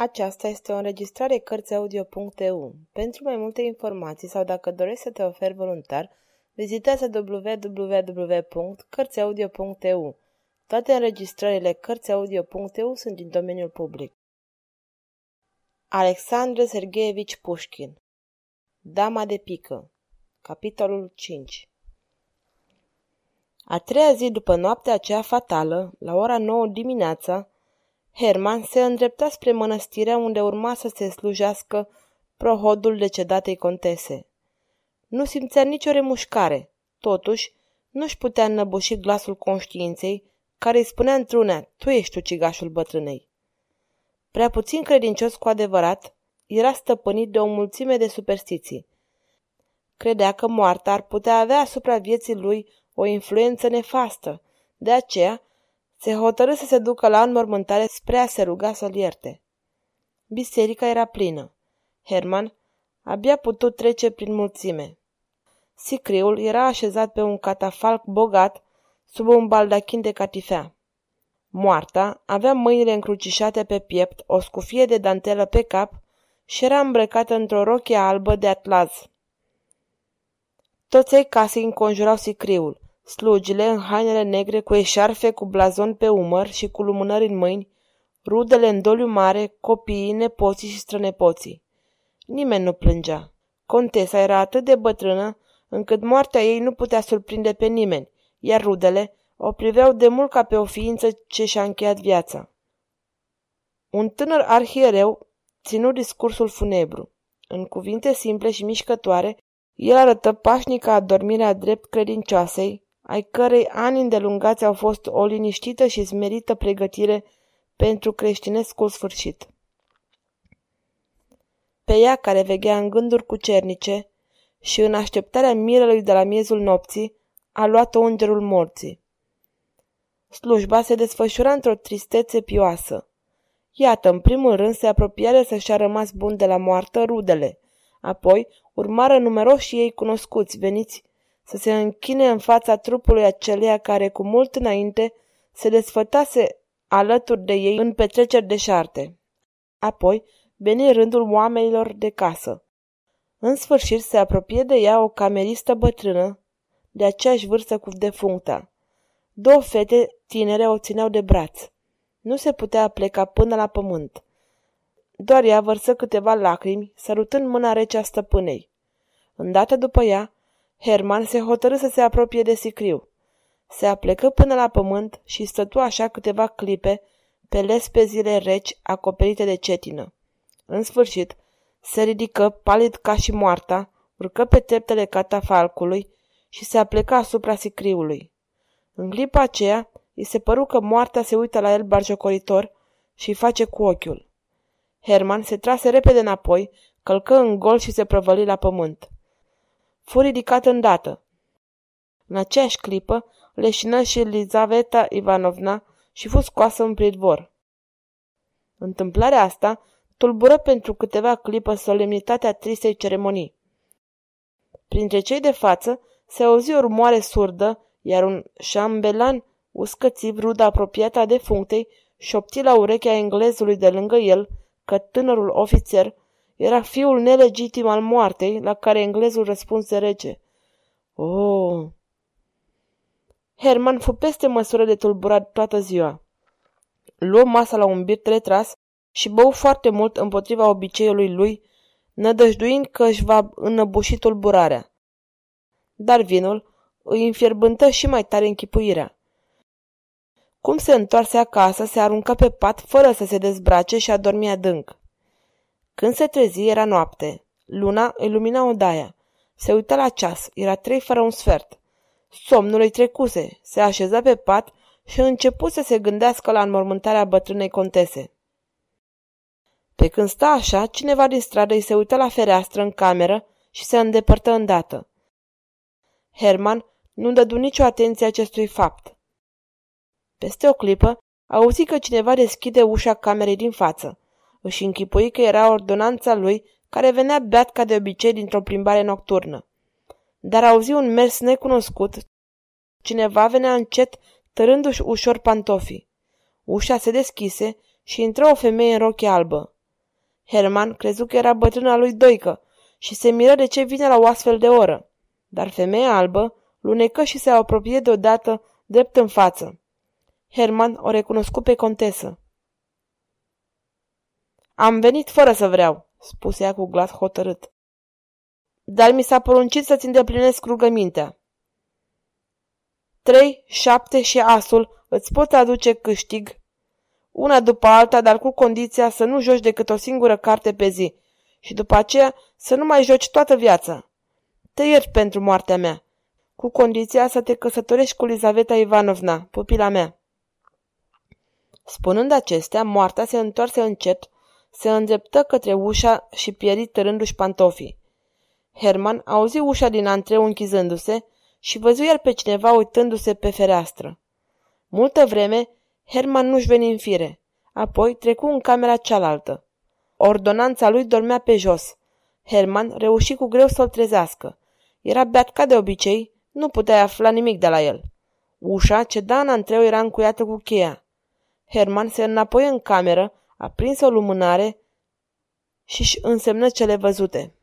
Aceasta este o înregistrare Cărțiaudio.eu. Pentru mai multe informații sau dacă dorești să te oferi voluntar, vizitează www.cărțiaudio.eu. Toate înregistrările Cărțiaudio.eu sunt din domeniul public. Alexandru Sergeevici Pușkin Dama de pică Capitolul 5 A treia zi după noaptea aceea fatală, la ora 9 dimineața, Herman se îndrepta spre mănăstirea unde urma să se slujească prohodul decedatei contese. Nu simțea nicio remușcare, totuși nu-și putea înnăbuși glasul conștiinței, care îi spunea într-una, tu ești ucigașul bătrânei. Prea puțin credincios cu adevărat, era stăpânit de o mulțime de superstiții. Credea că moartea ar putea avea asupra vieții lui o influență nefastă, de aceea se hotărâ să se ducă la înmormântare spre a se ruga să-l ierte. Biserica era plină. Herman abia putut trece prin mulțime. Sicriul era așezat pe un catafalc bogat sub un baldachin de catifea. Moarta avea mâinile încrucișate pe piept, o scufie de dantelă pe cap și era îmbrăcată într-o rochie albă de atlaz. Toți ai casei înconjurau sicriul. Slugile în hainele negre cu eșarfe cu blazon pe umăr și cu lumânări în mâini, rudele în doliu mare, copiii, nepoții și strănepoții. Nimeni nu plângea. Contesa era atât de bătrână încât moartea ei nu putea surprinde pe nimeni, iar rudele o priveau de mult ca pe o ființă ce și-a încheiat viața. Un tânăr arhiereu ținut discursul funebru. În cuvinte simple și mișcătoare, el arătă pașnica adormirea drept credincioasei, ai cărei ani îndelungați au fost o liniștită și smerită pregătire pentru creștinescul sfârșit. Pe ea care veghea în gânduri cucernice și în așteptarea mirelui de la miezul nopții, a luat-o îngerul morții. Slujba se desfășura într-o tristețe pioasă. Iată, în primul rând se apropiară să-și a rămas bun de la moartă rudele. Apoi urmară numeroși ei cunoscuți, veniți să se închine în fața trupului aceleia care cu mult înainte se desfătase alături de ei în petreceri de șarte. Apoi veni rândul oamenilor de casă. În sfârșit se apropie de ea o cameristă bătrână, de aceeași vârstă cu defuncta. Două fete tinere o țineau de braț. Nu se putea pleca până la pământ. Doar ea vărsă câteva lacrimi, sărutând mâna rece a stăpânei. Îndată după ea, Herman se hotărâ să se apropie de sicriu. Se aplecă până la pământ și stătu așa câteva clipe pe lespezile reci acoperite de cetină. În sfârșit, se ridică, palid ca și moarta, urcă pe treptele catafalcului și se aplecă asupra sicriului. În clipa aceea, îi se păru că moartea se uită la el barjocoritor și îi face cu ochiul. Herman se trase repede înapoi, călcă în gol și se prăvăli la pământ. Fu ridicat îndată. În aceeași clipă, leșină și Elizaveta Ivanovna și fu scoasă în pridvor. Întâmplarea asta tulbură pentru câteva clipă solemnitatea tristei ceremonii. Printre cei de față se auzi o rumoare surdă, iar un șambelan uscățiv, rudă apropiată a defunctei, șopti la urechea englezului de lângă el că tânărul ofițer era fiul nelegitim al moartei, la care englezul răspunse rece. Oh! Herman fu peste măsură de tulburat toată ziua. Luă masa la un birt retras și bău foarte mult împotriva obiceiului lui, nădăjduind că își va înăbuși tulburarea. Dar vinul îi înfierbântă și mai tare închipuirea. Cum se întoarse acasă, se aruncă pe pat fără să se dezbrace și a dormi adânc. Când se trezi, era noapte. Luna ilumina odaia. Se uită la ceas. Era trei fără un sfert. Somnul îi trecuse. Se așeză pe pat și început să se gândească la înmormântarea bătrânei contese. Pe când sta așa, cineva din stradă îi se uită la fereastră în cameră și se îndepărtă îndată. Herman nu dădu nicio atenție acestui fapt. Peste o clipă, auzi că cineva deschide ușa camerei din față. Își închipui că era ordonanța lui, care venea beat ca de obicei dintr-o plimbare nocturnă. Dar auzi un mers necunoscut. Cineva venea încet, tărându-și ușor pantofii. Ușa se deschise și intră o femeie în rochie albă. Herman crezu că era bătrâna lui Doică și se miră de ce vine la o astfel de oră. Dar femeia albă lunecă și se apropie deodată drept în față. Herman o recunoscut pe contesă. Am venit fără să vreau, spuse ea cu glas hotărât. Dar mi s-a poruncit să-ți îndeplinesc rugămintea. Trei, șapte și asul îți pot aduce câștig, una după alta, dar cu condiția să nu joci decât o singură carte pe zi și după aceea să nu mai joci toată viața. Te iert pentru moartea mea, cu condiția să te căsătorești cu Lizaveta Ivanovna, pupila mea. Spunând acestea, moartea se întoarse încet, se îndreptă către ușa și pieri tărându-și pantofii. Herman auzi ușa din antreu închizându-se și văzu iar pe cineva uitându-se pe fereastră. Multă vreme, Herman nu-și veni în fire. Apoi trecu în camera cealaltă. Ordonanța lui dormea pe jos. Herman reuși cu greu să-l trezească. Era beat ca de obicei, nu putea afla nimic de la el. Ușa ce da în antreu era încuiată cu cheia. Herman se înapoi în cameră, aprinse o lumânare și își însemnă cele văzute.